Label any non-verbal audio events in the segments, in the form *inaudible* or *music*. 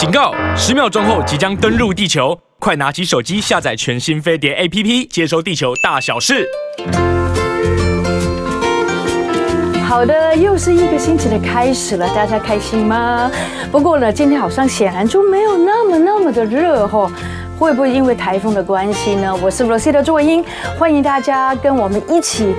警告！十秒钟后即将登陆地球，快拿起手机下载全新飞碟 APP，接收地球大小事。好的，又是一个星期的开始了，大家开心吗？不过呢，今天好像显然就没有那么那么的热哦。会不会因为台风的关系呢？我是罗西的朱文英，欢迎大家跟我们一起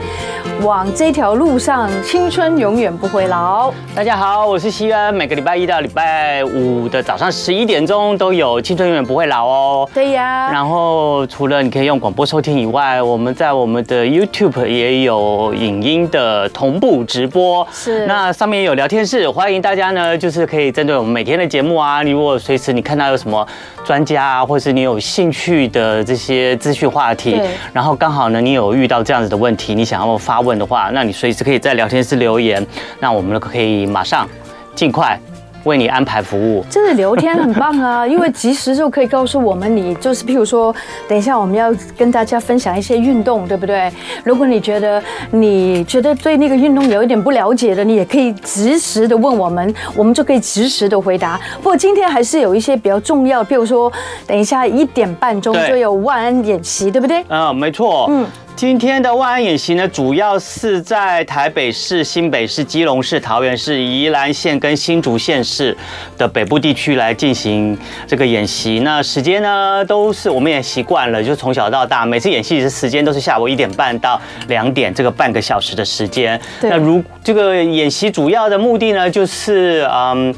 往这条路上，青春永远不会老。大家好，我是西安，每个礼拜一到礼拜五的早上十一点钟都有青春永远不会老哦。对呀。然后除了你可以用广播收听以外，我们在我们的 YouTube 也有影音的同步直播。是。那上面有聊天室，欢迎大家呢，就是可以针对我们每天的节目啊，你如果随时你看到有什么专家啊，或是你有。有兴趣的这些资讯话题，然后刚好呢，你有遇到这样子的问题，你想要发问的话，那你随时可以在聊天室留言，那我们可以马上尽快。为你安排服务，真的聊天很棒啊！*laughs* 因为及时就可以告诉我们，你就是譬如说，等一下我们要跟大家分享一些运动，对不对？如果你觉得你觉得对那个运动有一点不了解的，你也可以及时的问我们，我们就可以及时的回答。不过今天还是有一些比较重要，譬如说，等一下一点半钟就有万安演习，对不对？嗯，没错。嗯。今天的万安演习呢，主要是在台北市、新北市、基隆市、桃园市、宜兰县跟新竹县市的北部地区来进行这个演习。那时间呢，都是我们也习惯了，就从小到大，每次演习的时间都是下午一点半到两点，这个半个小时的时间。那如这个演习主要的目的呢，就是嗯。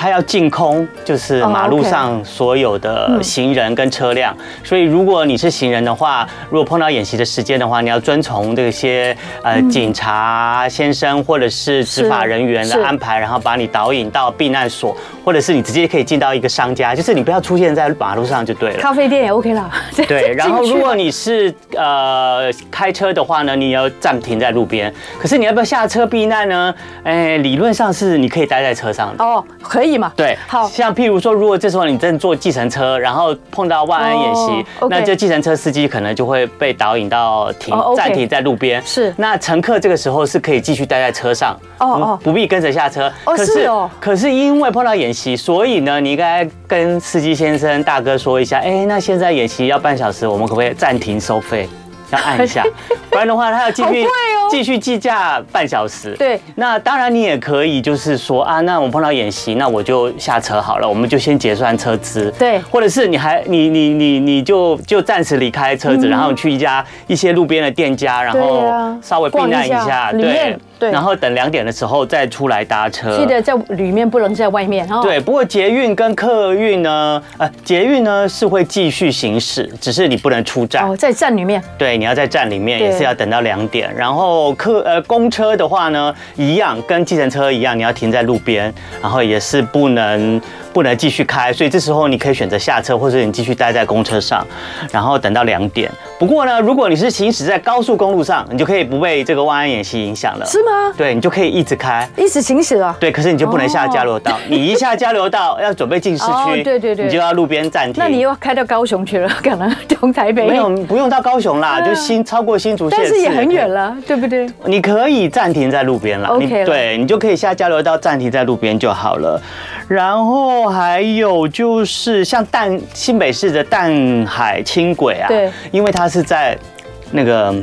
它要净空，就是马路上所有的行人跟车辆。所以，如果你是行人的话，如果碰到演习的时间的话，你要遵从这些呃警察先生或者是执法人员的安排，然后把你导引到避难所，或者是你直接可以进到一个商家，就是你不要出现在马路上就对了。咖啡店也 OK 了。对，*laughs* 然后如果你是呃开车的话呢，你要暂停在路边。可是你要不要下车避难呢？哎，理论上是你可以待在车上的。哦，可以。对，好像譬如说，如果这时候你正坐计程车，然后碰到万安演习，那这计程车司机可能就会被导引到停暂停在路边。是，那乘客这个时候是可以继续待在车上，哦哦，不必跟着下车。哦，是哦。可是因为碰到演习，所以呢，你应该跟司机先生大哥说一下，哎，那现在演习要半小时，我们可不可以暂停收费？要按一下，*laughs* 不然的话他要继续继续计价半小时。对，那当然你也可以就是说啊，那我碰到演习，那我就下车好了，我们就先结算车资。对，或者是你还你你你你就就暂时离开车子，然后去一家一些路边的店家，然后稍微避难一下。对。对，然后等两点的时候再出来搭车。记得在里面，不能在外面哦。对，不过捷运跟客运呢，呃，捷运呢是会继续行驶，只是你不能出站。哦，在站里面。对，你要在站里面，也是要等到两点。然后客呃公车的话呢，一样跟计程车一样，你要停在路边，然后也是不能。不能继续开，所以这时候你可以选择下车，或者你继续待在公车上，然后等到两点。不过呢，如果你是行驶在高速公路上，你就可以不被这个万安演习影响了。是吗？对，你就可以一直开，一直行驶了。对，可是你就不能下交流道。你一下交流道要准备进市区，对对对，你就要路边暂停。那你又要开到高雄去了，可能从台北。没有，不用到高雄啦，就新超过新竹县，但是也很远了，对不对？你可以暂停在路边了。OK，对，你就可以下交流道暂停在路边就好了。然后还有就是像淡新北市的淡海轻轨啊，对，因为它是在那个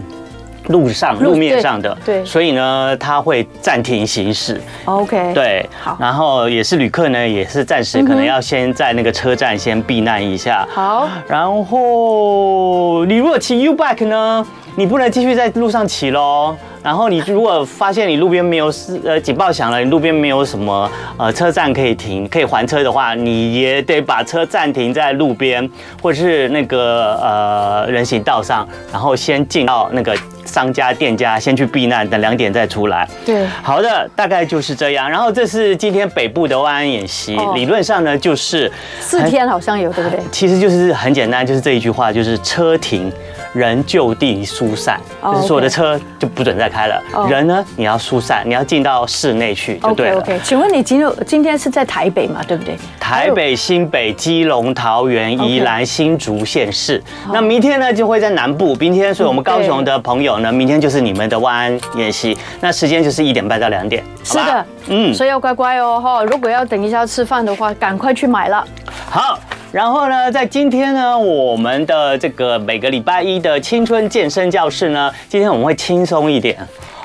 路上路面上的，对，所以呢，它会暂停行驶。OK，对，好，然后也是旅客呢，也是暂时可能要先在那个车站先避难一下。好，然后你如果骑 U bike 呢，你不能继续在路上骑喽。然后你如果发现你路边没有呃警报响了，你路边没有什么呃车站可以停可以还车的话，你也得把车暂停在路边或者是那个呃人行道上，然后先进到那个商家店家先去避难，等两点再出来。对，好的，大概就是这样。然后这是今天北部的万安演习，哦、理论上呢就是四天好像有对不对？*laughs* 其实就是很简单，就是这一句话，就是车停。人就地疏散，就是所有的车就不准再开了。人呢，你要疏散，你要进到室内去就对了。OK，请问你今日今天是在台北嘛？对不对？台北、新北、基隆、桃园、宜兰、新竹县市。那明天呢，就会在南部。明天，所以我们高雄的朋友手呢，明天就是你们的万安演习，那时间就是一点半到两点。是的，嗯，所以要乖乖哦哈。如果要等一下吃饭的话，赶快去买了。好，然后呢，在今天呢，我们的这个每个礼拜一的青春健身教室呢，今天我们会轻松一点，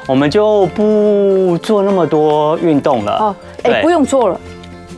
我们就不做那么多运动了。哦，哎，不用做了。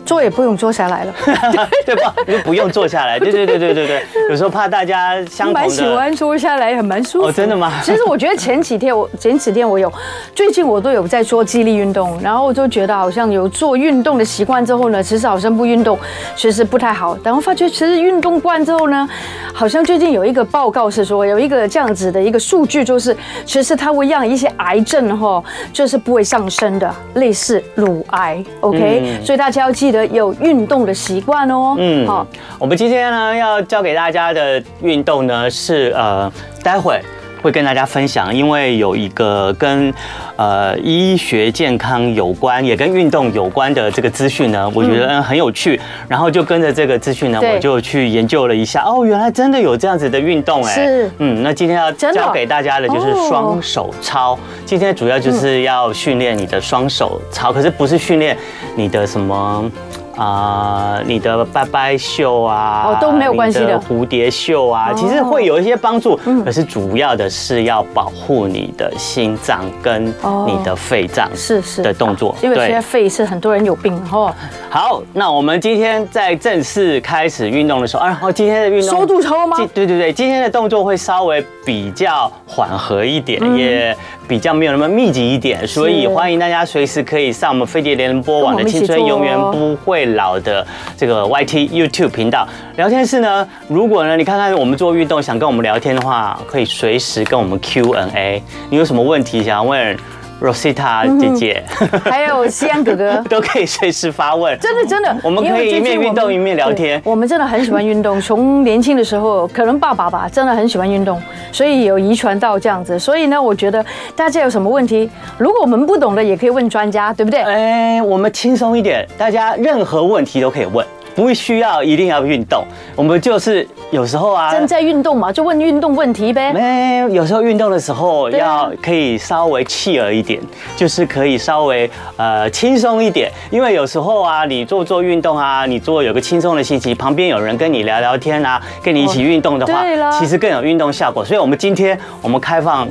坐也不用坐下来了，*laughs* 对吧？就不用坐下来。对对对对对对，有时候怕大家相。蛮喜欢坐下来，很蛮舒服。哦，真的吗？其实我觉得前几天我 *laughs* 前几天我有，最近我都有在做肌力运动，然后我就觉得好像有做运动的习惯之后呢，其实好像不运动其实不太好。然后发觉其实运动惯之后呢，好像最近有一个报告是说有一个这样子的一个数据，就是其实它会让一些癌症哈，就是不会上升的，类似乳癌。OK，嗯，所以大家要记得。有运动的习惯哦。嗯，好，我们今天呢要教给大家的运动呢是呃，待会会跟大家分享，因为有一个跟呃医学健康有关，也跟运动有关的这个资讯呢，我觉得很有趣。然后就跟着这个资讯呢，我就去研究了一下，哦，原来真的有这样子的运动哎。是，嗯，那今天要教给大家的就是双手操。今天主要就是要训练你的双手操，可是不是训练你的什么。啊、呃，你的拜拜袖啊，哦，都没有关系的。蝴蝶袖啊，其实会有一些帮助，可是主要的是要保护你的心脏跟你的肺脏，是是的动作，因为现在肺是很多人有病哦。好，那我们今天在正式开始运动的时候，啊，今天的运动收肚超吗？对对对，今天的动作会稍微比较缓和一点，也比较没有那么密集一点，所以欢迎大家随时可以上我们飞碟联播网的青春永远不会老的这个 YT YouTube 频道。聊天室呢，如果呢你看看我们做运动想跟我们聊天的话，可以随时跟我们 Q&A。你有什么问题想要问？Rosita 姐姐，*laughs* 还有西安哥哥，*laughs* 都可以随时发问。真的真的，我们可以一面运动一面聊天。我们真的很喜欢运动，*laughs* 从年轻的时候，可能爸爸吧，真的很喜欢运动，所以有遗传到这样子。所以呢，我觉得大家有什么问题，如果我们不懂的，也可以问专家，对不对？哎，我们轻松一点，大家任何问题都可以问。不需要一定要运动，我们就是有时候啊，正在运动嘛，就问运动问题呗。没有，有时候运动的时候要可以稍微气儿一点，就是可以稍微呃轻松一点，因为有时候啊，你做做运动啊，你做有个轻松的心情，旁边有人跟你聊聊天啊，跟你一起运动的话，其实更有运动效果。所以，我们今天我们开放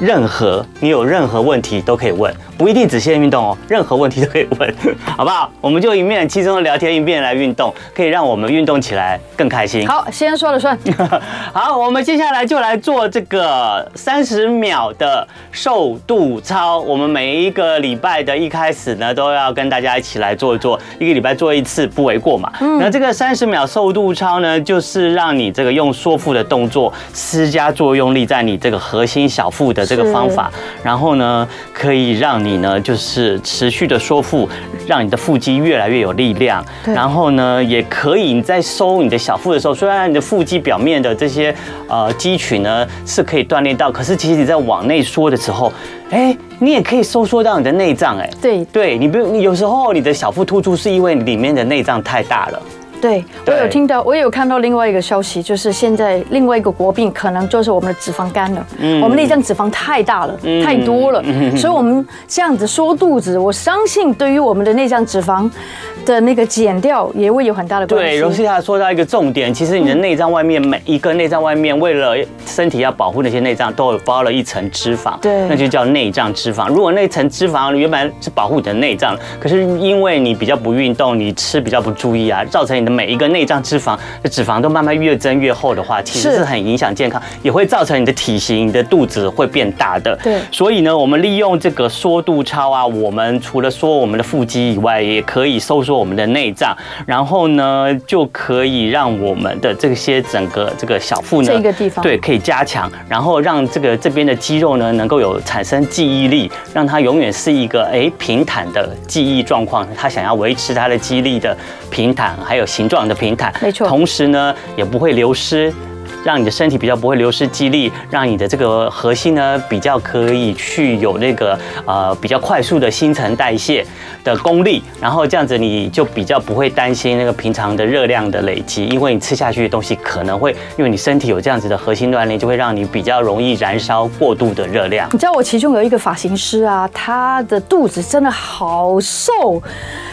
任何你有任何问题都可以问。不一定只限运动哦，任何问题都可以问，*laughs* 好不好？我们就一面轻松的聊天，一面来运动，可以让我们运动起来更开心。好，先说了算。*laughs* 好，我们接下来就来做这个三十秒的瘦肚操。我们每一个礼拜的一开始呢，都要跟大家一起来做一做，一个礼拜做一次不为过嘛。嗯。那这个三十秒瘦肚操呢，就是让你这个用缩腹的动作施加作用力在你这个核心小腹的这个方法，然后呢，可以让你。呢，就是持续的收腹，让你的腹肌越来越有力量。然后呢，也可以你在收你的小腹的时候，虽然你的腹肌表面的这些呃肌群呢是可以锻炼到，可是其实你在往内缩的时候，哎，你也可以收缩到你的内脏。哎，对，对你不用，你有时候你的小腹突出是因为里面的内脏太大了。对，我有听到，我也有看到另外一个消息，就是现在另外一个国病可能就是我们的脂肪肝了。嗯，我们内脏脂肪太大了，太多了，所以我们这样子缩肚子，我相信对于我们的内脏脂肪的那个减掉也会有很大的关系。对，Rosita 说到一个重点，其实你的内脏外面每一个内脏外面，为了身体要保护那些内脏，都有包了一层脂肪，对，那就叫内脏脂肪。如果那层脂肪原本是保护你的内脏，可是因为你比较不运动，你吃比较不注意啊，造成你的。每一个内脏脂肪的脂肪都慢慢越增越厚的话，其实是很影响健康，也会造成你的体型、你的肚子会变大的。对，所以呢，我们利用这个缩肚操啊，我们除了缩我们的腹肌以外，也可以收缩我们的内脏，然后呢，就可以让我们的这些整个这个小腹呢，这个地方对，可以加强，然后让这个这边的肌肉呢，能够有产生记忆力，让它永远是一个哎平坦的记忆状况。他想要维持他的肌力的平坦，还有。形状的平坦，没错。同时呢，也不会流失让你的身体比较不会流失肌力，让你的这个核心呢比较可以去有那个呃比较快速的新陈代谢的功力，然后这样子你就比较不会担心那个平常的热量的累积，因为你吃下去的东西可能会因为你身体有这样子的核心锻炼，就会让你比较容易燃烧过度的热量。你知道我其中有一个发型师啊，他的肚子真的好瘦。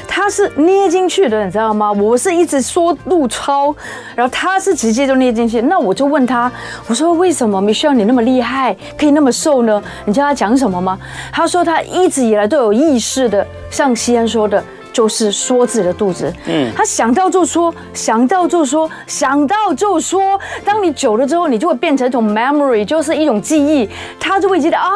他是捏进去的，你知道吗？我是一直说路超，然后他是直接就捏进去。那我就问他，我说为什么没像你那么厉害，可以那么瘦呢？你知道他讲什么吗？他说他一直以来都有意识的，像西安说的。就是说自己的肚子，嗯，他想到就说，想到就说，想到就说。当你久了之后，你就会变成一种 memory，就是一种记忆，他就会记得啊，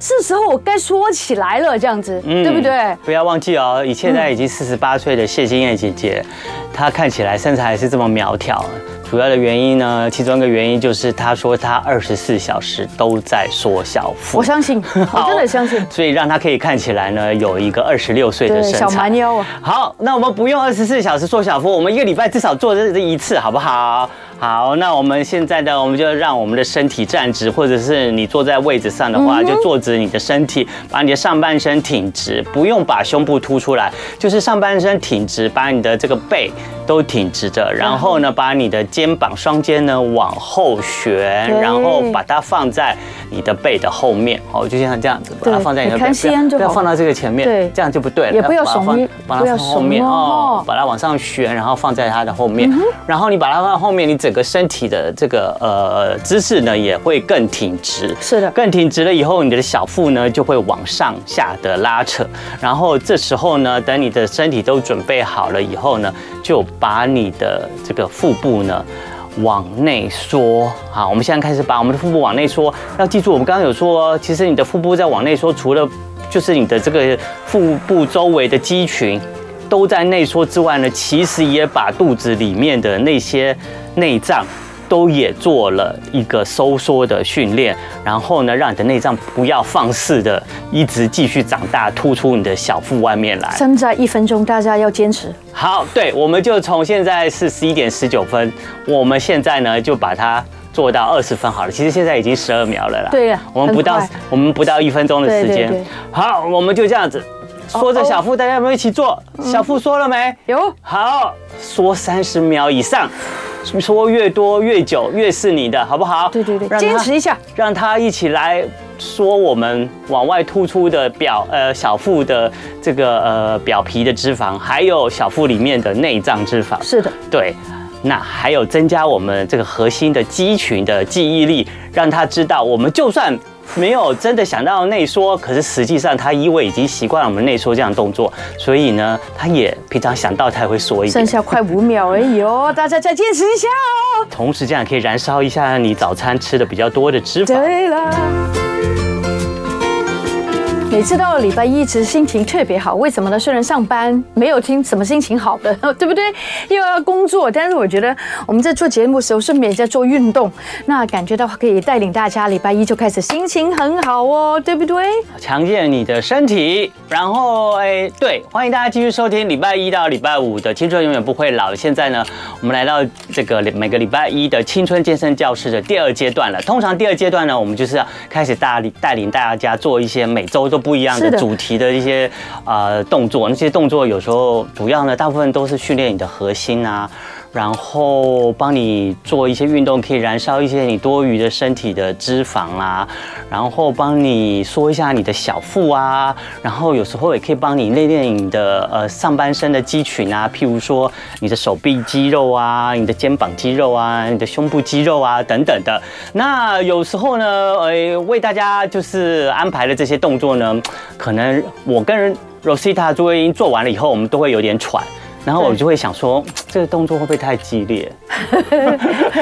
是时候我该说起来了，这样子，嗯，对不对？不要忘记哦，以现在已经四十八岁的谢金燕姐姐，她看起来身材还是这么苗条。主要的原因呢，其中一个原因就是他说他二十四小时都在缩小腹。我相信，我真的相信。*laughs* 所以让他可以看起来呢，有一个二十六岁的身材。小蛮好，那我们不用二十四小时做小腹，我们一个礼拜至少做这一次，好不好？好，那我们现在呢，我们就让我们的身体站直，或者是你坐在位置上的话，就坐直你的身体，把你的上半身挺直，不用把胸部凸出来，就是上半身挺直，把你的这个背都挺直着，然后呢，把你的肩膀双肩呢往后旋，然后把它放在你的背的后面，哦，就像这样子，把它放在你的背，不要放到这个前面，对，这样就不对了，也不要耸，把它放后面哦，把它往上旋，然后放在它的后面，然后你把它放在后面，你。整个身体的这个呃姿势呢，也会更挺直，是的，更挺直了以后，你的小腹呢就会往上下的拉扯，然后这时候呢，等你的身体都准备好了以后呢，就把你的这个腹部呢往内缩。好，我们现在开始把我们的腹部往内缩。要记住，我们刚刚有说，其实你的腹部在往内缩，除了就是你的这个腹部周围的肌群。都在内缩之外呢，其实也把肚子里面的那些内脏都也做了一个收缩的训练，然后呢，让你的内脏不要放肆的一直继续长大，突出你的小腹外面来。现在一分钟，大家要坚持。好，对，我们就从现在是十一点十九分，我们现在呢就把它做到二十分好了。其实现在已经十二秒了啦。对呀，我们不到我们不到一分钟的时间。好，我们就这样子。缩着小腹，大家有没有一起做？小腹缩了没？有。好，缩三十秒以上，缩越多越久越是你的，好不好？对对对，坚持一下，让他一起来说我们往外突出的表呃小腹的这个呃表皮的脂肪，还有小腹里面的内脏脂肪。是的，对。那还有增加我们这个核心的肌群的记忆力，让他知道我们就算。没有真的想到内缩，可是实际上他因为已经习惯了我们内缩这样的动作，所以呢，他也平常想到他也会缩一点。剩下快五秒而已哦，大家再坚持一下哦。同时这样可以燃烧一下你早餐吃的比较多的脂肪。对了。每次到了礼拜一，其实心情特别好。为什么呢？虽然上班没有听什么心情好的，*laughs* 对不对？又要工作，但是我觉得我们在做节目的时候，顺便在做运动，那感觉到可以带领大家礼拜一就开始心情很好哦，对不对？强健你的身体，然后哎，对，欢迎大家继续收听礼拜一到礼拜五的《青春永远不会老》。现在呢，我们来到这个每个礼拜一的青春健身教室的第二阶段了。通常第二阶段呢，我们就是要开始大力带领大家做一些每周都不一样的主题的一些呃动作，那些动作有时候主要呢，大部分都是训练你的核心啊，然后帮你做一些运动，可以燃烧一些你多余的身体的脂肪啊，然后帮你缩一下你的小腹啊，然后有时候也可以帮你练练你的呃上半身的肌群啊，譬如说你的手臂肌肉啊，你的肩膀肌肉啊，你的胸部肌肉啊等等的。那有时候呢，呃，为大家就是安排的这些动作呢。可能我跟 Rosita 朱茵做完了以后，我们都会有点喘。然后我就会想说，*tsk* 这个动作会不会太激烈？*laughs*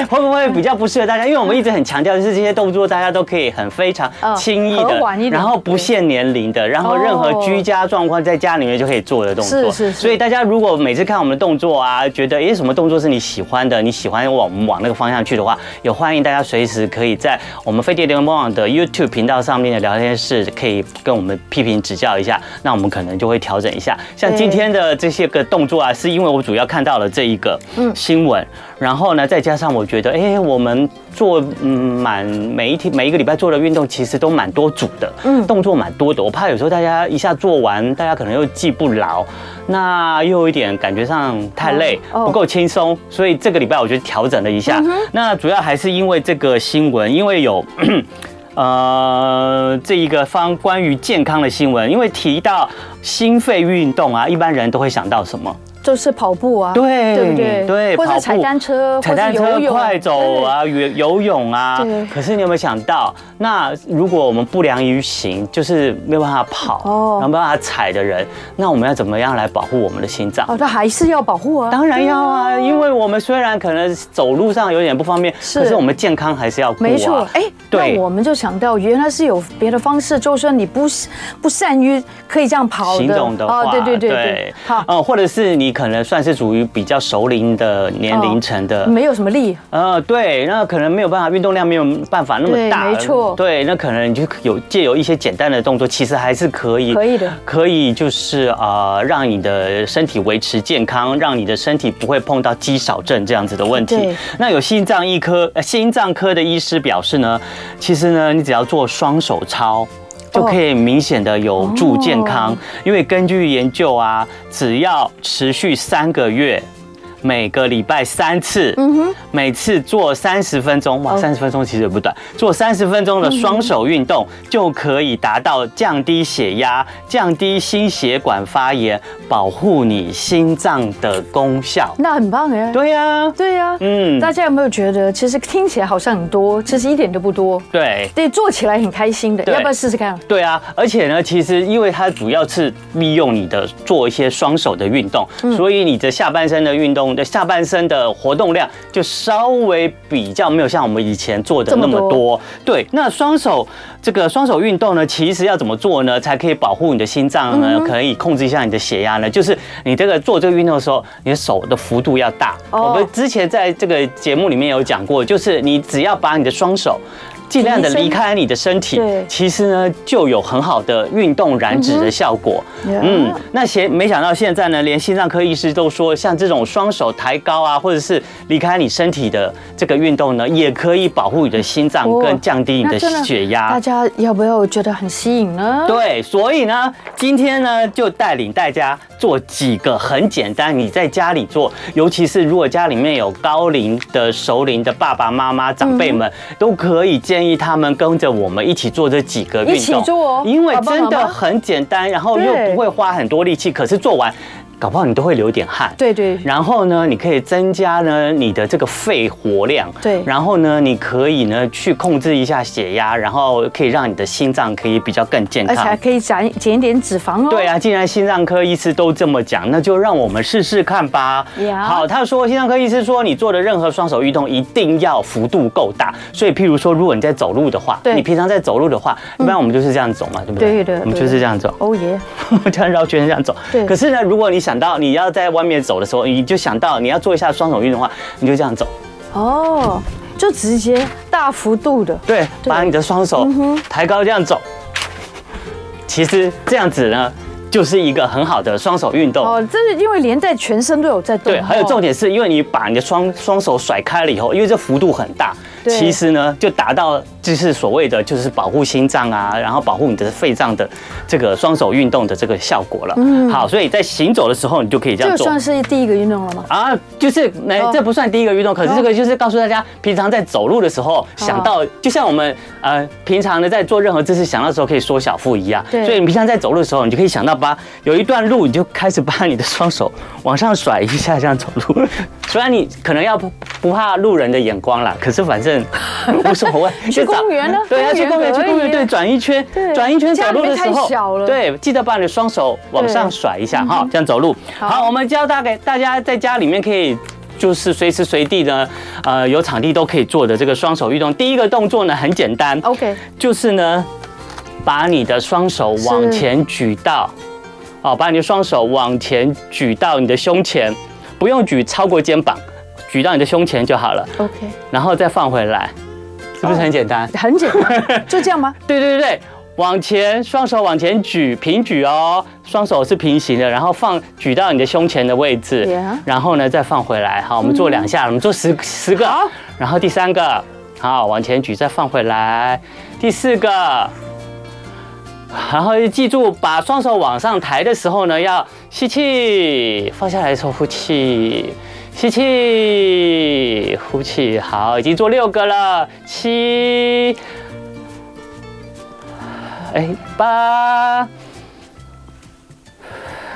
会不会比较不适合大家？因为我们一直很强调，就是这些动作大家都可以很非常轻易的，然后不限年龄的，然后任何居家状况在家里面就可以做的动作。是是。所以大家如果每次看我们的动作啊，觉得诶什么动作是你喜欢的，你喜欢往我们往那个方向去的话，也欢迎大家随时可以在我们飞碟联盟网的 YouTube 频道上面的聊天室，可以跟我们批评指教一下。那我们可能就会调整一下。像今天的这些个动作啊。是因为我主要看到了这一个新闻，然后呢，再加上我觉得，哎，我们做嗯满每一天每一个礼拜做的运动，其实都蛮多组的，嗯，动作蛮多的。我怕有时候大家一下做完，大家可能又记不牢，那又有一点感觉上太累，不够轻松。所以这个礼拜我就调整了一下。那主要还是因为这个新闻，因为有。*clears throat* 呃，这一个方关于健康的新闻，因为提到心肺运动啊，一般人都会想到什么？就是跑步啊，对对对，对，或者踩单车，踩单车、快走啊，游游泳啊。对。可是你有没有想到，那如果我们不良于行，就是没有办法跑，哦，没有办法踩的人，那我们要怎么样来保护我们的心脏？哦，那还是要保护啊。当然要啊，因为我们虽然可能走路上有点不方便，是，可是我们健康还是要。没错，哎，那我们就想到原来是有别的方式，就是说你不不善于可以这样跑的话，对对对对，好，嗯，或者是你。可能算是属于比较熟龄的年龄层的，没有什么力。呃，对，那可能没有办法，运动量没有办法那么大。没错。对，那可能你就有借由一些简单的动作，其实还是可以，可以的，可以就是呃，让你的身体维持健康，让你的身体不会碰到肌少症这样子的问题。那有心脏医科、心脏科的医师表示呢，其实呢，你只要做双手操。就可以明显的有助健康，因为根据研究啊，只要持续三个月。每个礼拜三次，嗯哼，每次做三十分钟，哇，三十分钟其实也不短，做三十分钟的双手运动就可以达到降低血压、降低心血管发炎、保护你心脏的功效。那很棒哎。对呀，对呀，嗯，大家有没有觉得，其实听起来好像很多，其实一点都不多。对，对，做起来很开心的，要不要试试看？对啊，而且呢，其实因为它主要是利用你的做一些双手的运动，所以你的下半身的运动。的下半身的活动量就稍微比较没有像我们以前做的那么多。对，那双手这个双手运动呢，其实要怎么做呢，才可以保护你的心脏呢？可以控制一下你的血压呢？就是你这个做这个运动的时候，你的手的幅度要大。我们之前在这个节目里面有讲过，就是你只要把你的双手。尽量的离开你的身体，其实呢就有很好的运动燃脂的效果。嗯，那些没想到现在呢，连心脏科医师都说，像这种双手抬高啊，或者是离开你身体的这个运动呢，也可以保护你的心脏跟降低你的血压。大家要不要觉得很吸引呢？对，所以呢，今天呢就带领大家做几个很简单，你在家里做，尤其是如果家里面有高龄的熟龄的爸爸妈妈长辈们，都可以建议他们跟着我们一起做这几个运动，一起做，因为真的很简单，然后又不会花很多力气，可是做完。搞不好你都会流点汗，对对。然后呢，你可以增加呢你的这个肺活量，对。然后呢，你可以呢去控制一下血压，然后可以让你的心脏可以比较更健康，而且还可以减减一点脂肪哦。对啊，既然心脏科医师都这么讲，那就让我们试试看吧。好，他说心脏科医师说，你做的任何双手运动一定要幅度够大。所以，譬如说，如果你在走路的话，你平常在走路的话，一般我们就是这样走嘛，对不对？对对，我们就是这样走。哦耶，*laughs* 这样绕圈这样走。对。可是呢，如果你想到你要在外面走的时候，你就想到你要做一下双手运动的话，你就这样走。哦，就直接大幅度的，对，把你的双手抬高这样走。其实这样子呢，就是一个很好的双手运动。哦，这是因为连在全身都有在动。对，还有重点是因为你把你的双双手甩开了以后，因为这幅度很大，其实呢就达到。就是所谓的，就是保护心脏啊，然后保护你的肺脏的这个双手运动的这个效果了。嗯，好，所以在行走的时候，你就可以这样做。这算是第一个运动了吗？啊，就是，哎，这不算第一个运动，可是这个就是告诉大家，平常在走路的时候想到，就像我们呃平常的在做任何姿势想到的时候可以缩小腹一样。对。所以你平常在走路的时候，你就可以想到，把有一段路，你就开始把你的双手往上甩一下，这样走路。*laughs* 虽然你可能要不不怕路人的眼光啦，可是反正无所谓。*laughs* *laughs* 公园呢？对，要去公园，去公园，对，转一圈，转一圈走路的时候，对，记得把你的双手往上甩一下哈，这样走路。好，我们教大给大家在家里面可以，就是随时随地呢，呃，有场地都可以做的这个双手运动。第一个动作呢很简单，OK，就是呢，把你的双手往前举到，哦，把你的双手往前举到你的胸前，不用举超过肩膀，举到你的胸前就好了，OK，然后再放回来。是不是很简单？很简单，就这样吗？*laughs* 对对对对，往前，双手往前举，平举哦，双手是平行的，然后放举到你的胸前的位置.然后呢再放回来。好，我们做两下，嗯、我们做十十个，然后第三个，好，往前举，再放回来，第四个。然后记住，把双手往上抬的时候呢，要吸气，放下来的时候呼气，吸气，呼气。好，已经做六个了，七，哎，八，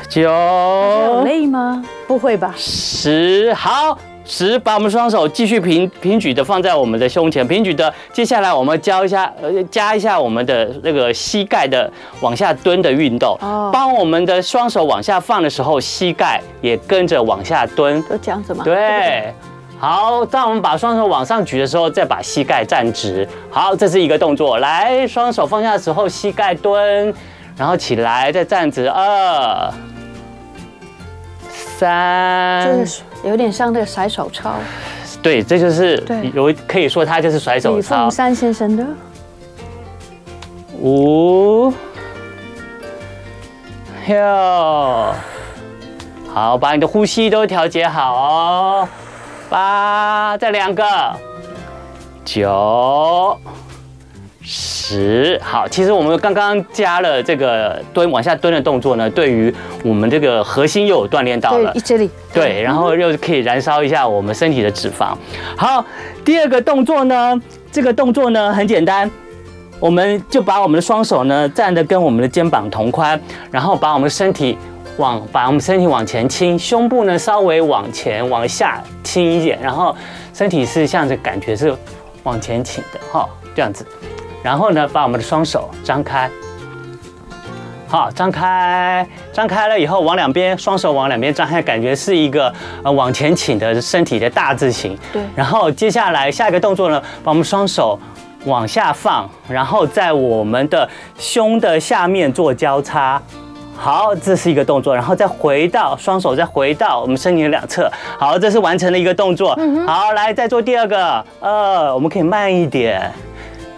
九，累吗？不会吧？十，好。十，把我们双手继续平平举的放在我们的胸前，平举的。接下来我们教一下，呃，加一下我们的那个膝盖的往下蹲的运动。哦。帮我们的双手往下放的时候，膝盖也跟着往下蹲。都这样子吗？对。好，当我们把双手往上举的时候，再把膝盖站直。好，这是一个动作。来，双手放下的时候，膝盖蹲，然后起来再站直。二。三，有点像那个甩手操。对，这就是有可以说它就是甩手操。李凤山先生的。五，六，好，把你的呼吸都调节好哦。八，再两个。九。十好，其实我们刚刚加了这个蹲往下蹲的动作呢，对于我们这个核心又有锻炼到了，这里对，然后又可以燃烧一下我们身体的脂肪。好，第二个动作呢，这个动作呢很简单，我们就把我们的双手呢站得跟我们的肩膀同宽，然后把我们的身体往把我们身体往前倾，胸部呢稍微往前往下倾一点，然后身体是像这感觉是往前倾的哈，这样子。然后呢，把我们的双手张开，好，张开，张开了以后，往两边，双手往两边张开，感觉是一个呃往前倾的身体的大字形。对。然后接下来下一个动作呢，把我们双手往下放，然后在我们的胸的下面做交叉。好，这是一个动作，然后再回到双手，再回到我们身体的两侧。好，这是完成了一个动作。好，来再做第二个。呃，我们可以慢一点。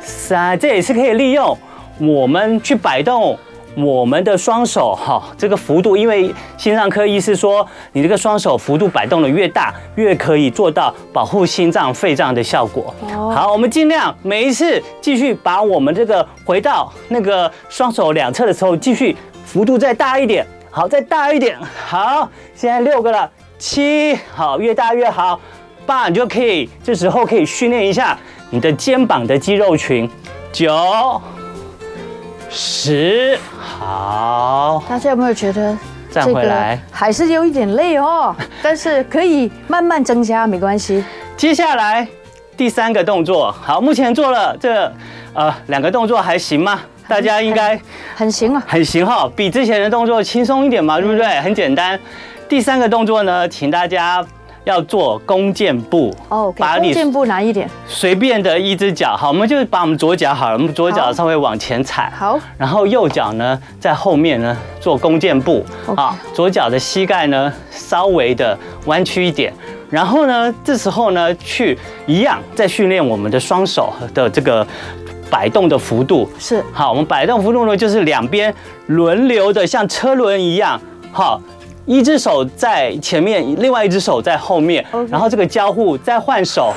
三，这也是可以利用我们去摆动我们的双手哈，这个幅度，因为心脏科医师说，你这个双手幅度摆动的越大，越可以做到保护心脏、肺脏的效果。好，我们尽量每一次继续把我们这个回到那个双手两侧的时候，继续幅度再大一点。好，再大一点。好，现在六个了，七，好，越大越好。八，你就可以这时候可以训练一下。你的肩膀的肌肉群，九、十，好。大家有没有觉得站回来还是有一点累哦？*laughs* 但是可以慢慢增加，没关系。接下来第三个动作，好，目前做了这呃两个动作还行吗？大家应该很行啊，很行哈，比之前的动作轻松一点嘛，对不对？很简单。第三个动作呢，请大家。要做弓箭步。哦，把弓箭步难一点，随便的一只脚，好，我们就把我们左脚好了，我们左脚稍微往前踩，好，然后右脚呢在后面呢做弓箭步，好，左脚的膝盖呢稍微的弯曲一点，然后呢这时候呢去一样在训练我们的双手的这个摆动的幅度，是，好，我们摆动幅度呢就是两边轮流的像车轮一样，好。一只手在前面，另外一只手在后面.然后这个交互再换手，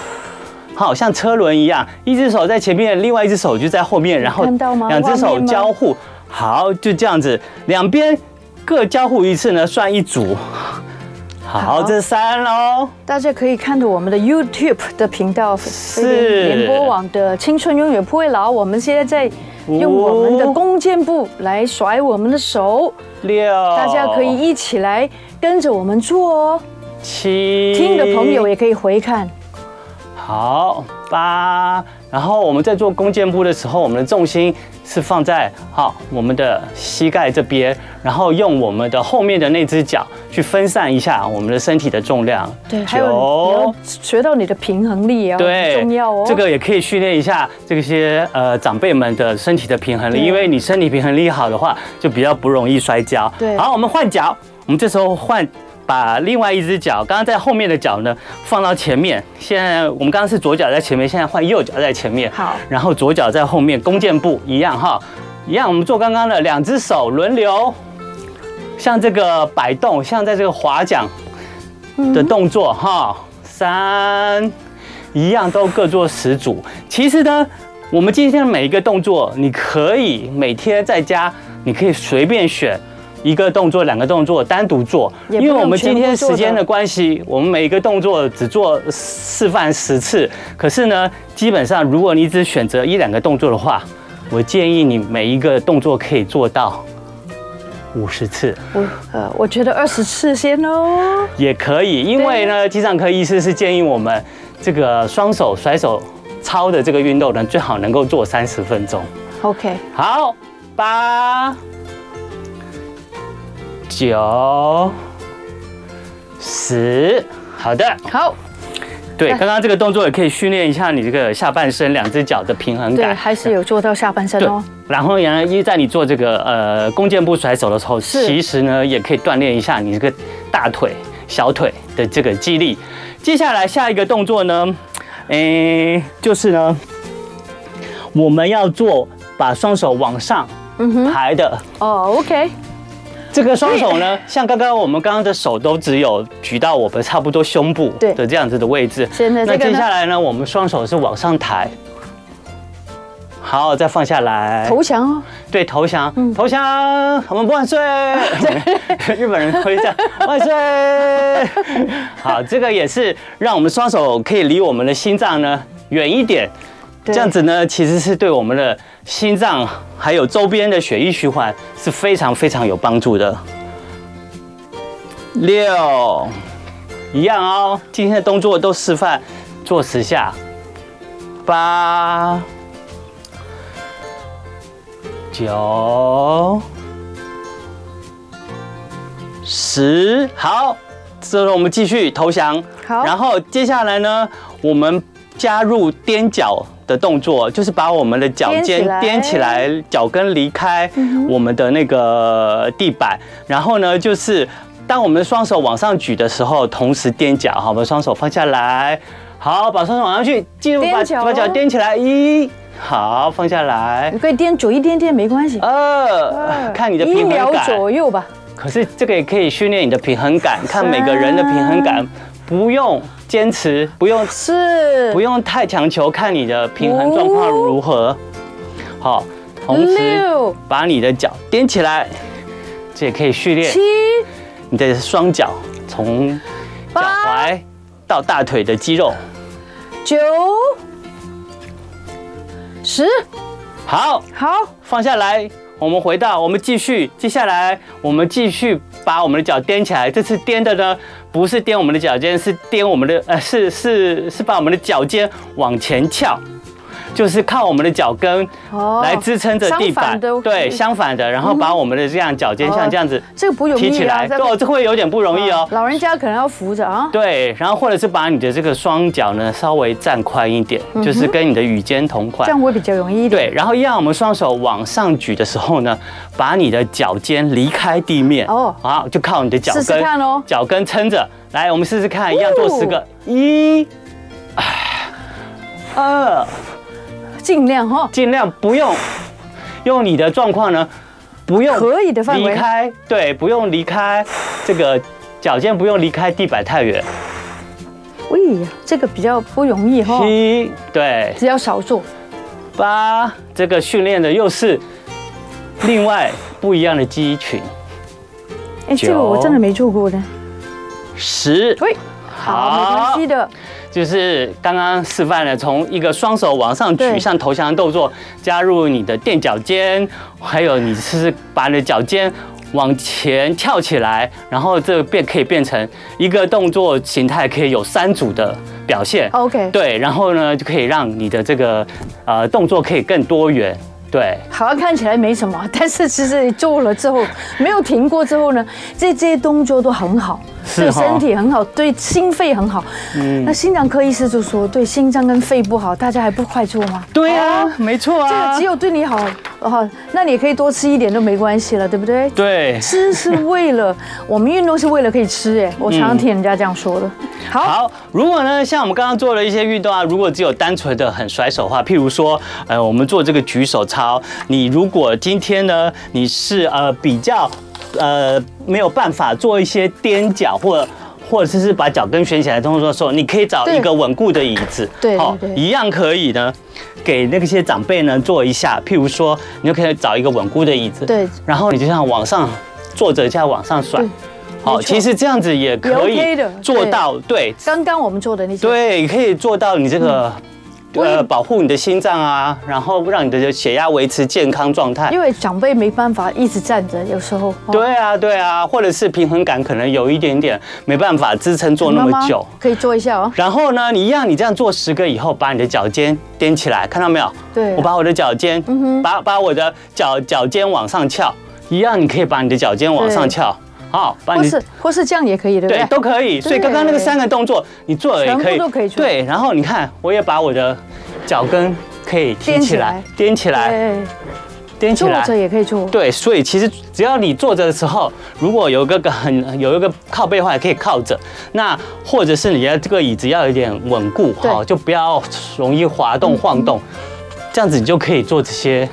好像车轮一样，一只手在前面，另外一只手就在后面，然后两只手交互，好，就这样子，两边各交互一次呢，算一组。好，好这三喽，大家可以看到我们的 YouTube 的频道是联播网的青春永远不会老，我们现在在。用我们的弓箭步来甩我们的手，六，大家可以一起来跟着我们做哦。七，听的朋友也可以回看。好，八。然后我们在做弓箭步的时候，我们的重心是放在好我们的膝盖这边，然后用我们的后面的那只脚去分散一下我们的身体的重量。对，还有学到你的平衡力啊，对重要哦。这个也可以训练一下这些呃长辈们的身体的平衡力，因为你身体平衡力好的话，就比较不容易摔跤。对，好，我们换脚，我们这时候换。把另外一只脚，刚刚在后面的脚呢，放到前面。现在我们刚刚是左脚在前面，现在换右脚在前面。好，然后左脚在后面，弓箭步一样哈。一样，我们做刚刚的两只手轮流，像这个摆动，像在这个划桨的动作哈。三，一样都各做十组。其实呢，我们今天的每一个动作，你可以每天在家，你可以随便选一个动作、两个动作单独做。因为我们今天时间的关系，我们每一个动作只做示范十次。可是呢，基本上如果你只选择一两个动作的话，我建议你每一个动作可以做到五十次。我呃，我觉得二十次先哦，也可以，因为呢，肌障科医师是建议我们这个双手甩手操的这个运动呢，最好能够做三十分钟。OK，好，八九十，好的，好。对，刚刚这个动作也可以训练一下你这个下半身两只脚的平衡感。对，还是有做到下半身哦。然后呢，一在你做这个呃弓箭步甩手的时候，其实呢也可以锻炼一下你这个大腿、小腿的这个肌力。接下来下一个动作呢，诶，就是呢，我们要做把双手往上抬的。哦，OK。这个双手呢，像刚刚我们刚刚的手都只有举到我们差不多胸部的这样子的位置。那接下来呢，我们双手是往上抬，好，再放下来。投降哦。对，投降，投降，我们万岁！*laughs* 日本人会这样，万岁！*laughs* 好，这个也是让我们双手可以离我们的心脏呢远一点。这样子呢，其实是对我们的心脏还有周边的血液循环是非常非常有帮助的。六，一样哦，今天的动作都示范做十下。八，九，十，好，之后我们继续投降。好，然后接下来呢，我们加入踮脚。的动作就是把我们的脚尖踮起来，脚跟离开我们的那个地板，然后呢，就是当我们的双手往上举的时候，同时踮脚，好，我们双手放下来，好，把双手往上去，进入把把脚踮起来，一，好，放下来，你可以踮久一点点没关系，呃，看你的平衡感，一秒左右吧。可是这个也可以训练你的平衡感，看每个人的平衡感，不用。坚持不用是不用太强求，看你的平衡状况如何。好，同时把你的脚踮起来，这也可以训练你的双脚从脚踝到大腿的肌肉。九十，好，好，放下来。我们回到，我们继续，接下来我们继续把我们的脚踮起来。这次踮的呢，不是踮我们的脚尖，是踮我们的，呃，是是是把我们的脚尖往前翘。就是靠我们的脚跟来支撑着地板，对，相反的，然后把我们的这样脚尖像这样子，这个不容易提起来，对，这会有点不容易哦。老人家可能要扶着啊。对，然后或者是把你的这个双脚呢稍微站宽一点，就是跟你的与肩同宽，这样会比较容易一点。对，然后一样，我们双手往上举的时候呢，把你的脚尖离开地面。哦，好，就靠你的脚跟，脚跟撑着，来，我们试试看，一样做十个，一，二。尽量哈，尽量不用用你的状况呢，不用可以的范围离开，对，不用离开这个脚尖，不用离开地板太远。喂呀，这个比较不容易哈。七，对，只要少做。八，这个训练的又是另外不一样的肌群。哎，这个我真的没做过的。十，喂，好，没关系的。就是刚刚示范了，从一个双手往上举，像投降的动作，加入你的垫脚尖，还有你是把你的脚尖往前跳起来，然后这变可以变成一个动作形态，可以有三组的表现。OK，对，然后呢就可以让你的这个呃动作可以更多元。对，好像看起来没什么，但是其实你做了之后，没有停过之后呢，这这些动作都很好。对身体很好，对心肺很好。嗯，那心脏科医师就说，对心脏跟肺不好，大家还不快做吗？对啊，没错啊，这个只有对你好哦，那你可以多吃一点都没关系了，对不对？对，吃是为了我们运动是为了可以吃哎，我常常听人家这样说的。好，好，如果呢，像我们刚刚做了一些运动啊，如果只有单纯的很甩手的话，譬如说，呃，我们做这个举手操，你如果今天呢，你是呃比较呃没有办法做一些踮脚或或者是把脚跟悬起来动作的时候，你可以找一个稳固的椅子，对，好，一样可以呢，给那些长辈呢坐一下，譬如说，你就可以找一个稳固的椅子，对，然后你就像往上坐着这样往上甩。好，其实这样子也可以做到。对，刚刚我们做的那些，对，可以做到你这个呃保护你的心脏啊，然后让你的血压维持健康状态。因为长辈没办法一直站着，有时候。对啊，对啊，或者是平衡感可能有一点点没办法支撑坐那么久，可以做一下哦。然后呢，你一样，你这样做十个以后，把你的脚尖踮起来，看到没有？对，我把我的脚尖，把把我的脚脚尖往上翘，一样，你可以把你的脚尖往上翘。好，或是或是这样也可以，对不对？对，都可以。所以刚刚那个三个动作，你做了也可以，都可以做。对，然后你看，我也把我的脚跟可以提起来，*laughs* 踮起来，踮起来，坐着也可以做。对，所以其实只要你坐着的时候，如果有一个很有一个靠背的话，也可以靠着。那或者是你的这个椅子要有点稳固，哈，就不要容易滑动晃动，这样子你就可以做这些。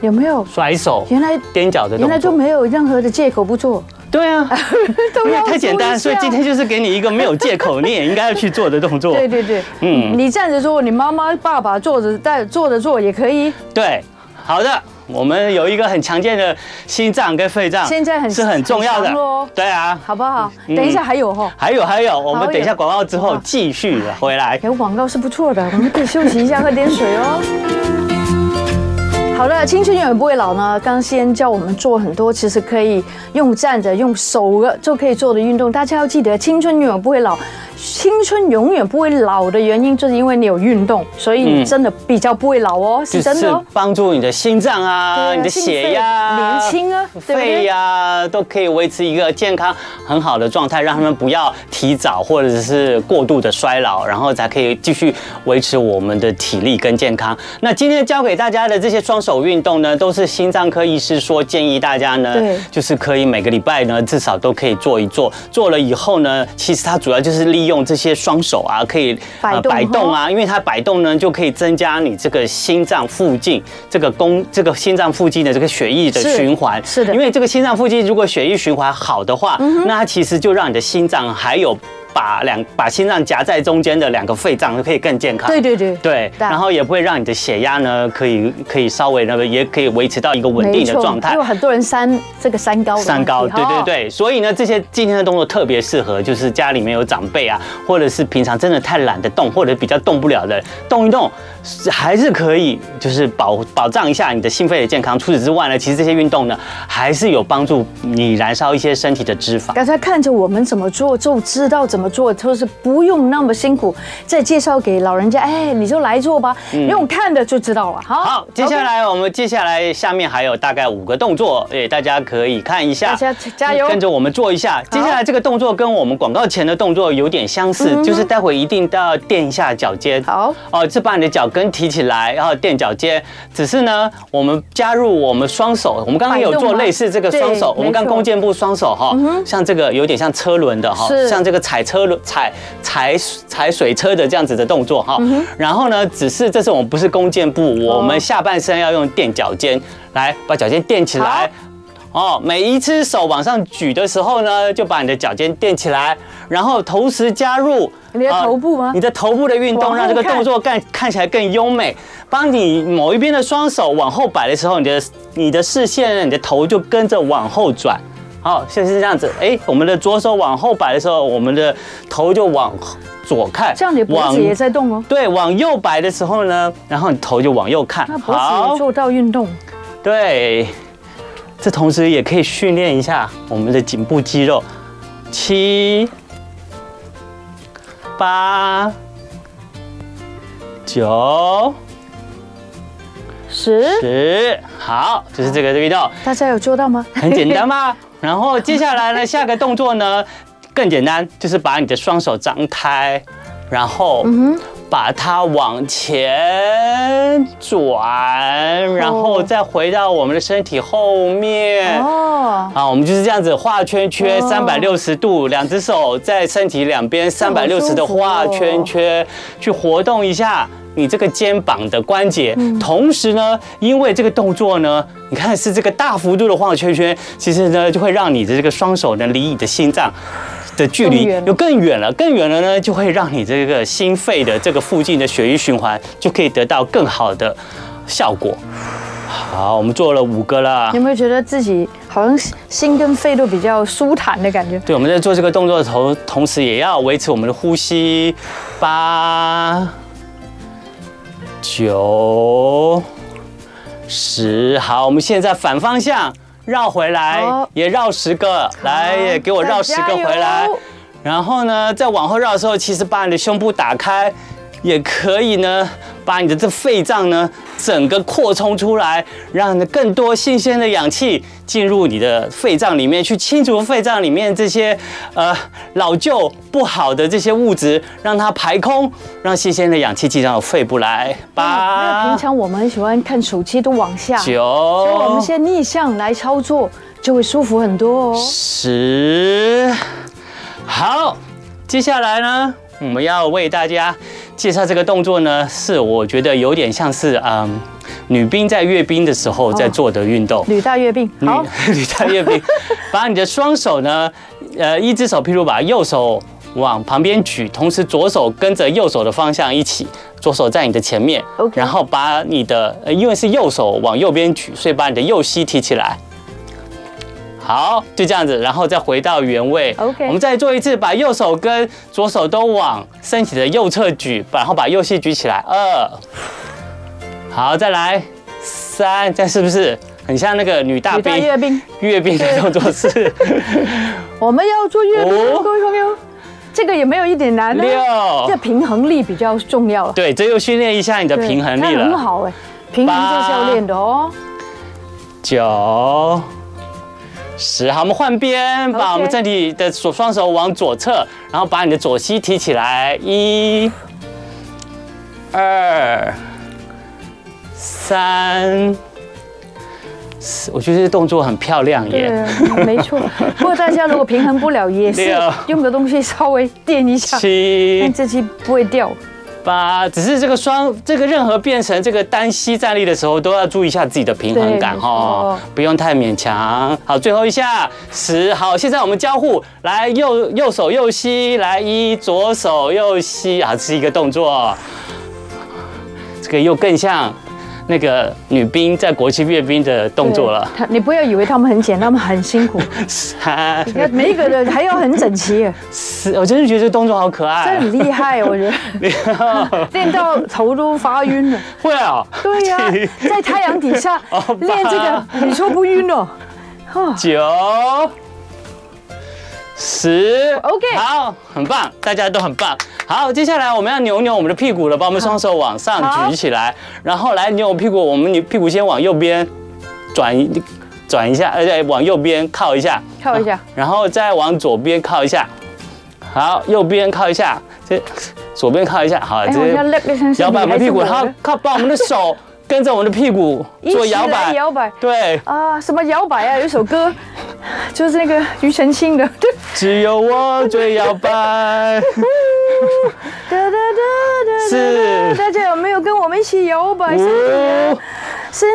有没有甩手？原来踮脚的，原来就没有任何的借口不做。对啊，*laughs* 因为太简单，所以今天就是给你一个没有借口，你也应该要去做的动作。*laughs* 对对对，嗯，你站着做，你妈妈、爸爸坐着，在坐着做也可以。对，好的，我们有一个很强健的心脏跟肺脏，现在很是很重要的。对啊，好不好？等一下还有哈，还有还有，我们等一下广告之后继续回来。有广告是不错的，我们可以休息一下，喝点水哦。好的，青春永远不会老呢。刚先教我们做很多，其实可以用站着、用手的就可以做的运动。大家要记得，青春永远不会老。青春永远不会老的原因，就是因为你有运动，所以你真的比较不会老哦，是真的。帮助你的心脏啊，你的血压年轻啊，肺呀，都可以维持一个健康很好的状态，让他们不要提早或者是过度的衰老，然后才可以继续维持我们的体力跟健康。那今天教给大家的这些双手运动呢，都是心脏科医师说建议大家呢，就是可以每个礼拜呢至少都可以做一做，做了以后呢，其实它主要就是利用。用这些双手啊，可以摆摆动啊，因为它摆动呢，就可以增加你这个心脏附近这个供这个心脏附近的这个血液的循环。是的，因为这个心脏附近如果血液循环好的话，那它其实就让你的心脏还有。把两把心脏夹在中间的两个肺脏可以更健康。对对对对，然后也不会让你的血压呢，可以可以稍微那个也可以维持到一个稳定的状态。因为很多人三这个三高。三高，对对对，所以呢，这些今天的动作特别适合，就是家里面有长辈啊，或者是平常真的太懒得动，或者比较动不了的，动一动还是可以，就是保保障一下你的心肺的健康。除此之外呢，其实这些运动呢，还是有帮助你燃烧一些身体的脂肪。刚才看着我们怎么做，就知道怎么。怎么做就是不用那么辛苦，再介绍给老人家，哎，你就来做吧，用看的就知道了。好，好，接下来我们接下来下面还有大概五个动作，哎，大家可以看一下，大家加油，跟着我们做一下。接下来这个动作跟我们广告前的动作有点相似，就是待会一定都要垫一下脚尖。好，哦，是把你的脚跟提起来，然后垫脚尖。只是呢，我们加入我们双手，我们刚刚有做类似这个双手，我们刚弓箭步双手哈，像这个有点像车轮的哈，像这个踩。车轮踩踩踩水车的这样子的动作哈，然后呢，只是这是我们不是弓箭步，我们下半身要用垫脚尖来把脚尖垫起来。哦，每一只手往上举的时候呢，就把你的脚尖垫起来，然后同时加入你的头部吗？你的头部的运动，让这个动作看看起来更优美。当你某一边的双手往后摆的时候，你的你的视线，你的头就跟着往后转。好，现在是这样子。哎，我们的左手往后摆的时候，我们的头就往左看。这样你脖子也在动哦。对，往右摆的时候呢，然后你头就往右看。那脖子也做到运动。对，这同时也可以训练一下我们的颈部肌肉。七、八、九。十十，好，就是这个运动，大家有做到吗？很简单吗？*laughs* 然后接下来呢，下个动作呢，更简单，就是把你的双手张开，然后把它往前转，然后再回到我们的身体后面。哦，啊，我们就是这样子画圈圈，三百六十度，两只手在身体两边三百六十度画圈圈，去活动一下。你这个肩膀的关节，同时呢，因为这个动作呢，你看是这个大幅度的晃圈圈，其实呢就会让你的这个双手呢离你的心脏的距离又更远了，更远了呢就会让你这个心肺的这个附近的血液循环就可以得到更好的效果。好，我们做了五个了，有没有觉得自己好像心跟肺都比较舒坦的感觉？对，我们在做这个动作的时候，同时也要维持我们的呼吸。八。九十，好，我们现在反方向绕回来，也绕十个，来，也给我绕十个回来。然后呢，再往后绕的时候，其实把你的胸部打开。也可以呢，把你的这肺脏呢整个扩充出来，让更多新鲜的氧气进入你的肺脏里面，去清除肺脏里面这些呃老旧不好的这些物质，让它排空，让新鲜的氧气进到肺部来。八，平常我们很喜欢看手机都往下。九，所以我们先逆向来操作，就会舒服很多哦。十，好，接下来呢，我们要为大家。介绍这个动作呢，是我觉得有点像是嗯，女兵在阅兵的时候在做的运动。女大阅兵，好，*laughs* 女大阅兵，把你的双手呢，呃，一只手，譬如把右手往旁边举，同时左手跟着右手的方向一起，左手在你的前面，OK，然后把你的，呃因为是右手往右边举，所以把你的右膝提起来。好，就这样子，然后再回到原位。OK，我们再做一次，把右手跟左手都往身体的右侧举，然后把右膝举起来。二，好，再来三，这是不是很像那个女大兵阅兵阅兵的动作？是。*laughs* 我们要做阅兵，各位朋友，这个也没有一点难。六，这平衡力比较重要了。对，这又训练一下你的平衡力了。很好哎，平衡就是要练的哦。九。十，好，我们换边，把我们身体的左双手往左侧，然后把你的左膝提起来，一、二、三、四。我觉得这动作很漂亮耶。对，没错。不过大家如果平衡不了，也是用个东西稍微垫一下，七，但这期不会掉。八，只是这个双，这个任何变成这个单膝站立的时候，都要注意一下自己的平衡感哈，不用太勉强。好，最后一下，十，好，现在我们交互，来右右手右膝，来一左手右膝，啊，是一个动作，这个又更像。那个女兵在国旗阅兵的动作了，他你不要以为他们很简单，他们很辛苦，*laughs* 你看每一个人还要很整齐。是，我真是觉得这动作好可爱，这很厉害，我觉得 *laughs* 练到头都发晕了。会啊？对呀，*laughs* 在太阳底下练这个，你说不晕哦？九。十，OK，好，很棒，大家都很棒。好，接下来我们要扭扭我们的屁股了，把我们双手往上举起来，然后来扭屁股。我们扭屁股先往右边转一转一下，而且往右边靠一下，靠一下，然后再往左边靠一下。好，右边靠一下，这左边靠一下，好，这摇摆我们屁股，然后靠把我们的手。跟着我们的屁股做 *laughs* 摇摆，摇摆，对啊，什么摇摆啊？有一首歌，*laughs* 就是那个庾澄庆的，对，*laughs* 只有我最摇摆。*laughs* 是，大家有没有跟我们一起摇摆？是，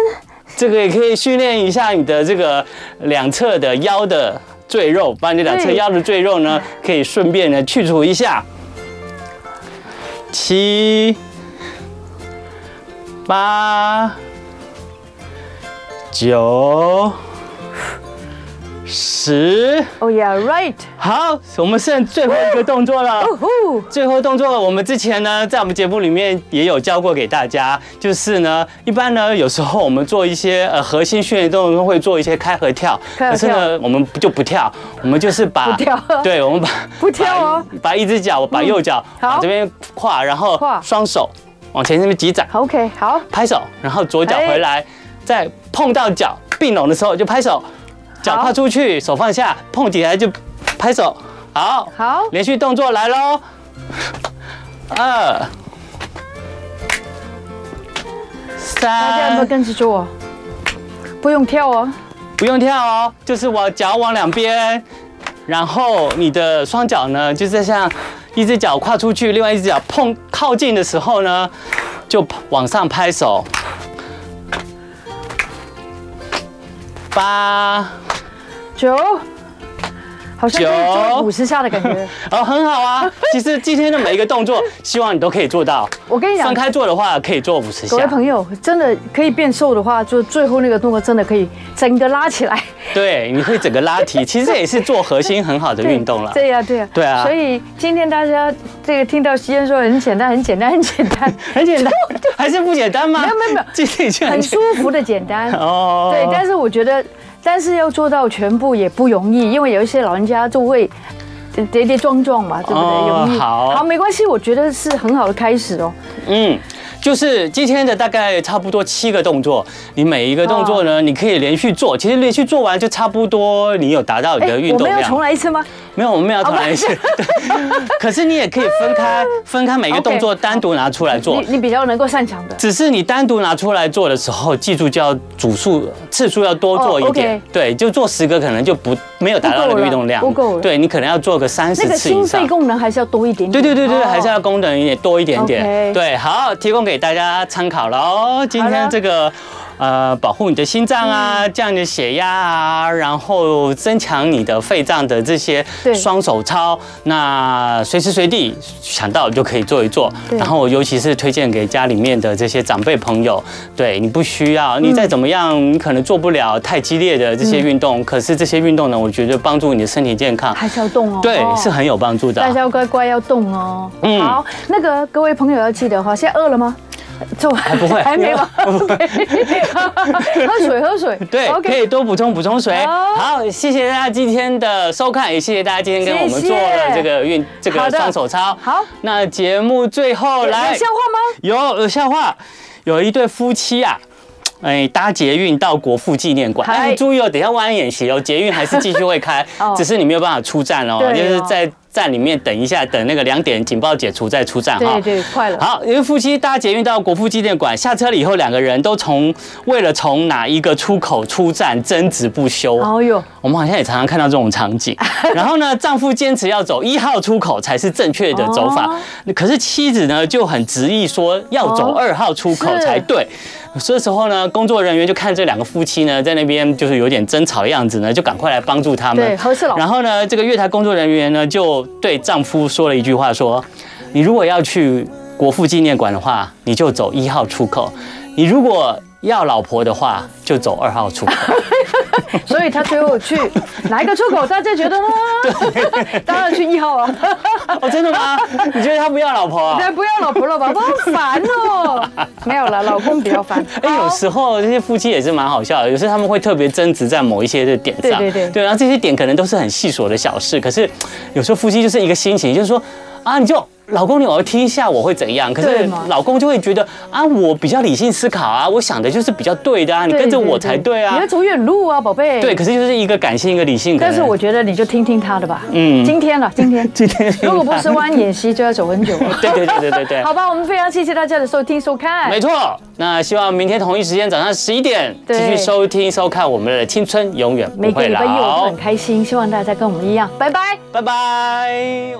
这个也可以训练一下你的这个两侧的腰的赘肉，把你两侧腰的赘肉呢，可以顺便的去除一下。七。八、九、十。Oh yeah, right. 好，我们剩最后一个动作了。最后动作，我们之前呢，在我们节目里面也有教过给大家，就是呢，一般呢，有时候我们做一些呃核心训练动作，会做一些开合跳。可是呢，我们就不跳，我们就是把。*laughs* 对，我们把 *laughs* 不跳哦，把一只脚，把右脚往这边跨，然后双手。往前这边挤掌，OK，好，拍手，然后左脚回来，再碰到脚并拢的时候就拍手，脚跨出去，手放下，碰起来就拍手，好，好，连续动作来喽，二。大家有没有跟着做？不用跳哦，不用跳哦，就是我脚往两边，然后你的双脚呢，就是像一只脚跨出去，另外一只脚碰靠近的时候呢，就往上拍手。八九。好像可以做五十下的感觉 *laughs* 哦，很好啊。*laughs* 其实今天的每一个动作，希望你都可以做到。我跟你讲，分开做的话，可以做五十下。各位朋友，真的可以变瘦的话，就最后那个动作真的可以整个拉起来。对，你会整个拉提，*laughs* 其实这也是做核心很好的运动了。对呀，对呀，对啊。所以今天大家这个听到西恩说很简单，很简单，很简单，很简单，还是不简单吗？没有没有没有，今天已经很舒服的简单哦。对，但是我觉得。但是要做到全部也不容易，因为有一些老人家就会跌跌撞撞嘛，对不对？容易。好，好，没关系，我觉得是很好的开始哦。嗯。就是今天的大概差不多七个动作，你每一个动作呢，你可以连续做。其实连续做完就差不多，你有达到你的运动量。我们要重来一次吗？没有，我们没有重来一。*laughs* 可是你也可以分开，分开每个动作 *laughs* 单独拿出来做。你你比较能够擅长的。只是你单独拿出来做的时候，记住就要组数次数要多做一点。对，就做十个可能就不没有达到那个运动量。不够。对，你可能要做个三十次以上。那个心肺功能还是要多一点点。对对对对，还是要功能一点多一点点。对，好，提供给大家参考。好了哦，今天这个呃，保护你的心脏啊，降你的血压啊，然后增强你的肺脏的这些双手操，那随时随地想到就可以做一做。然后尤其是推荐给家里面的这些长辈朋友，对，你不需要，你再怎么样，你可能做不了太激烈的这些运动，可是这些运动呢，我觉得帮助你的身体健康还是要动哦，对，是很有帮助的。大家要乖乖要动哦。嗯，好，那个各位朋友要记得哈，现在饿了吗？做还不会，*laughs* 还没吗？*laughs* *laughs* 喝水，喝水。对，可以多补充补充水。好，谢谢大家今天的收看，也谢谢大家今天跟我们做了这个运这个双手操。好，那节目最后来有笑话吗？有有笑话，有一对夫妻啊，哎，搭捷运到国父纪念馆。哎，注意哦，等一下万安演习哦，捷运还是继续会开，只是你没有办法出站哦，就是在。站里面等一下，等那个两点警报解除再出站哈。对对，快了。好，因为夫妻搭捷运到国父纪念馆，下车了以后，两个人都从为了从哪一个出口出站争执不休。哦哟，我们好像也常常看到这种场景。*laughs* 然后呢，丈夫坚持要走一号出口才是正确的走法，可是妻子呢就很执意说要走二号出口才对。这时候呢，工作人员就看这两个夫妻呢在那边就是有点争吵的样子呢，就赶快来帮助他们。对，和事佬。然后呢，这个月台工作人员呢就对丈夫说了一句话，说：“你如果要去国父纪念馆的话，你就走一号出口；你如果要老婆的话，就走二号出口。” *laughs* *laughs* *laughs* 所以他最后去哪一个出口？大家觉得 *laughs* 呢？当然去一号啊！*laughs* 哦，真的吗？你觉得他不要老婆啊？对，不要老婆了吧？都好烦哦。没有了，老公比较烦。哎，有时候这些夫妻也是蛮好笑的，有时候他们会特别争执在某一些的点上。对对对。对，然后这些点可能都是很细琐的小事，可是有时候夫妻就是一个心情，就是说啊，你就。老公，你偶尔听一下我会怎样？可是老公就会觉得啊，我比较理性思考啊，我想的就是比较对的啊，你跟着我才对啊。你要走远路啊，宝贝。对，可是就是一个感性，一个理性。但是我觉得你就听听他的吧。嗯。今天了，今天。*laughs* 今天。如果不是万安演习，就要走很久。对对对对对对。*laughs* 好吧，我们非常谢谢大家的收听收看。没错，那希望明天同一时间早上十一点继续收听收看我们的青春永远不会老。每个礼拜一我都很开心，希望大家跟我们一样。拜拜，拜拜。